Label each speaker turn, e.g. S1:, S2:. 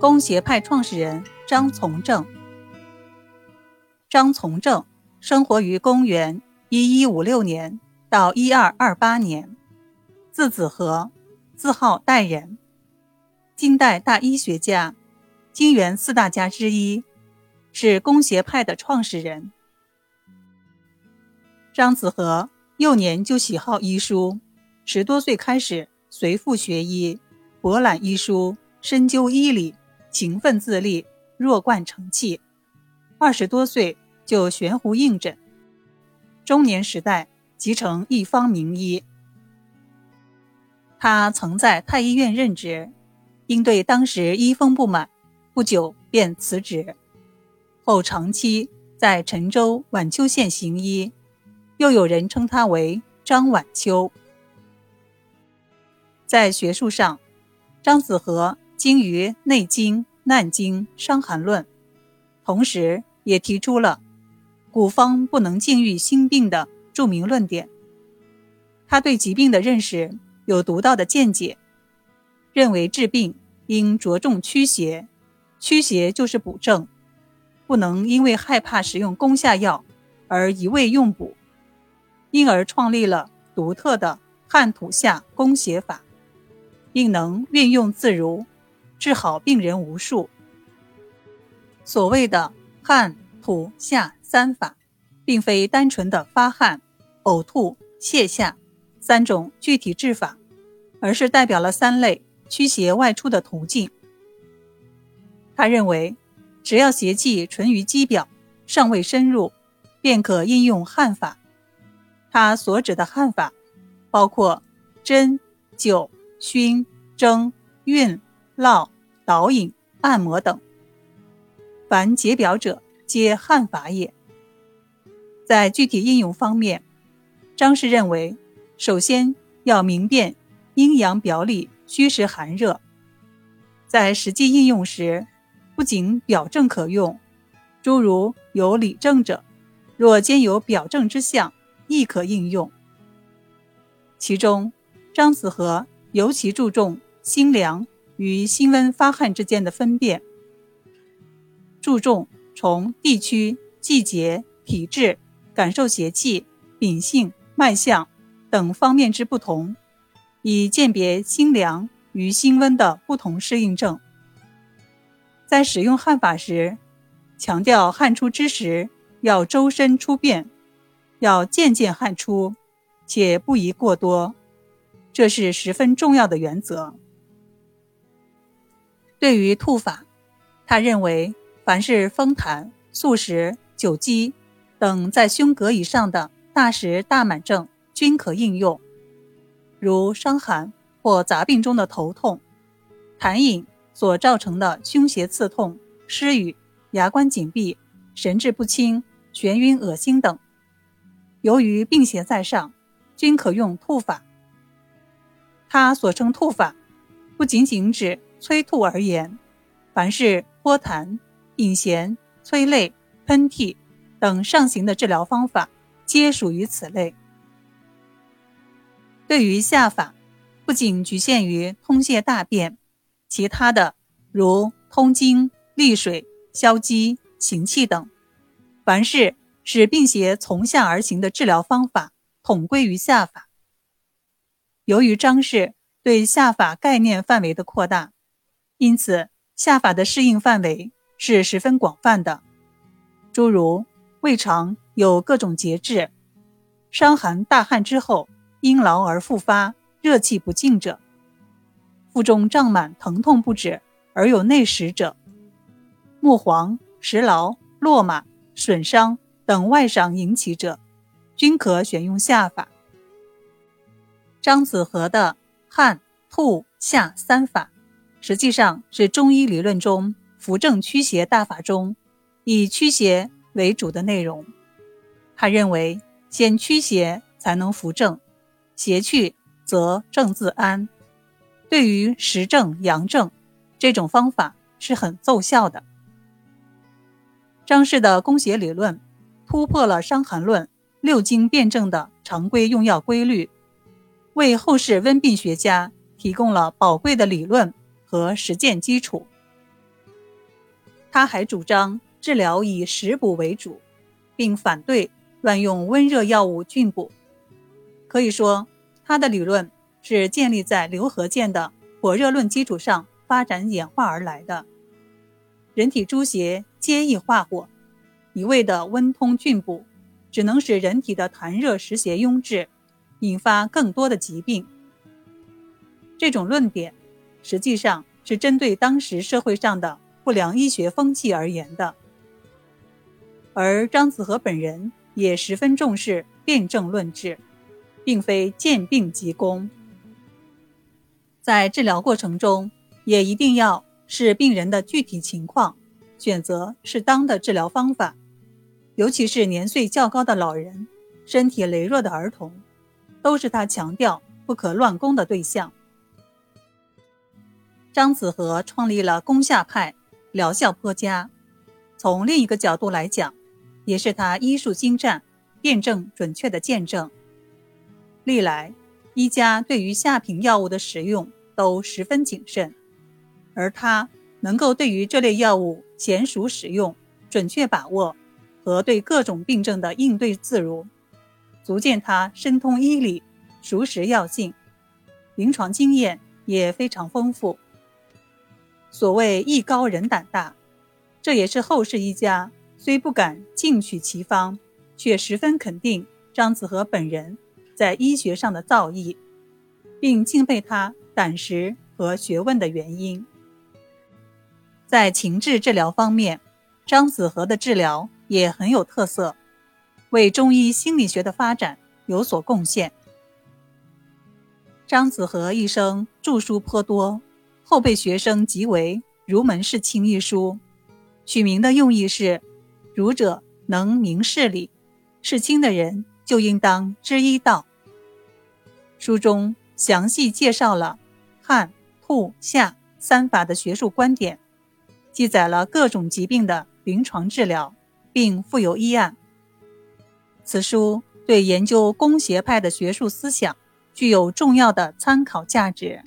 S1: 公协派创始人张从正。张从正生活于公元一一五六年到一二二八年，字子和，字号代人，金代大医学家，金元四大家之一，是公协派的创始人。张子和幼年就喜好医书，十多岁开始随父学医，博览医书，深究医理，勤奋自立，弱冠成器。二十多岁就悬壶应诊，中年时代即成一方名医。他曾在太医院任职，因对当时医风不满，不久便辞职，后长期在陈州晚秋县行医。又有人称他为张晚秋。在学术上，张子和精于《内经》《难经》《伤寒论》，同时也提出了“古方不能禁愈心病”的著名论点。他对疾病的认识有独到的见解，认为治病应着重驱邪，驱邪就是补正，不能因为害怕使用攻下药而一味用补。因而创立了独特的汉土下攻邪法，并能运用自如，治好病人无数。所谓的汗土下三法，并非单纯的发汗、呕吐、泻下三种具体治法，而是代表了三类驱邪外出的途径。他认为，只要邪气存于肌表，尚未深入，便可应用汗法。他所指的汗法，包括针、灸、熏、蒸、熨、烙、导引、按摩等。凡解表者，皆汗法也。在具体应用方面，张氏认为，首先要明辨阴阳表里、虚实寒热。在实际应用时，不仅表证可用，诸如有里证者，若兼有表证之象。亦可应用。其中，张子和尤其注重心凉与心温发汗之间的分辨，注重从地区、季节、体质、感受邪气、秉性、脉象等方面之不同，以鉴别心凉与心温的不同适应症。在使用汗法时，强调汗出之时要周身出便。要渐渐汗出，且不宜过多，这是十分重要的原则。对于吐法，他认为凡是风痰、宿食、酒积等在胸膈以上的大实大满症均可应用，如伤寒或杂病中的头痛、痰饮所造成的胸胁刺痛、失语、牙关紧闭、神志不清、眩晕、恶心等。由于病邪在上，均可用吐法。他所称吐法，不仅仅指催吐而言，凡是泼痰、引涎、催泪、喷嚏等上行的治疗方法，皆属于此类。对于下法，不仅局限于通泻大便，其他的如通经、利水、消积、行气等，凡是。使病邪从下而行的治疗方法统归于下法。由于张氏对下法概念范围的扩大，因此下法的适应范围是十分广泛的。诸如胃肠有各种节制，伤寒大汗之后因劳而复发，热气不尽者，腹中胀满疼痛不止而有内实者，目黄、食劳、落马、损伤。等外伤引起者，均可选用下法。张子和的汗、吐、下三法，实际上是中医理论中扶正驱邪大法中以驱邪为主的内容。他认为，先驱邪才能扶正，邪去则正自安。对于实证阳正，这种方法是很奏效的。张氏的攻邪理论。突破了《伤寒论》六经辩证的常规用药规律，为后世温病学家提供了宝贵的理论和实践基础。他还主张治疗以食补为主，并反对乱用温热药物菌补。可以说，他的理论是建立在刘和建的火热论基础上发展演化而来的。人体诸邪皆易化火，一味的温通菌补，只能使人体的痰热湿邪壅滞，引发更多的疾病。这种论点实际上是针对当时社会上的不良医学风气而言的，而张子和本人也十分重视辨证论治。并非见病即攻，在治疗过程中也一定要视病人的具体情况，选择适当的治疗方法。尤其是年岁较高的老人、身体羸弱的儿童，都是他强调不可乱攻的对象。张子和创立了攻下派，疗效颇佳。从另一个角度来讲，也是他医术精湛、辩证准确的见证。历来，医家对于下品药物的使用都十分谨慎，而他能够对于这类药物娴熟使用、准确把握和对各种病症的应对自如，足见他深通医理、熟识药性，临床经验也非常丰富。所谓艺高人胆大，这也是后世医家虽不敢进取其方，却十分肯定张子和本人。在医学上的造诣，并敬佩他胆识和学问的原因。在情志治疗方面，张子和的治疗也很有特色，为中医心理学的发展有所贡献。张子和一生著书颇多，后辈学生即为《儒门世卿》一书，取名的用意是：儒者能明事理，世卿的人就应当知医道。书中详细介绍了汗、吐、下三法的学术观点，记载了各种疾病的临床治疗，并附有医案。此书对研究攻邪派的学术思想具有重要的参考价值。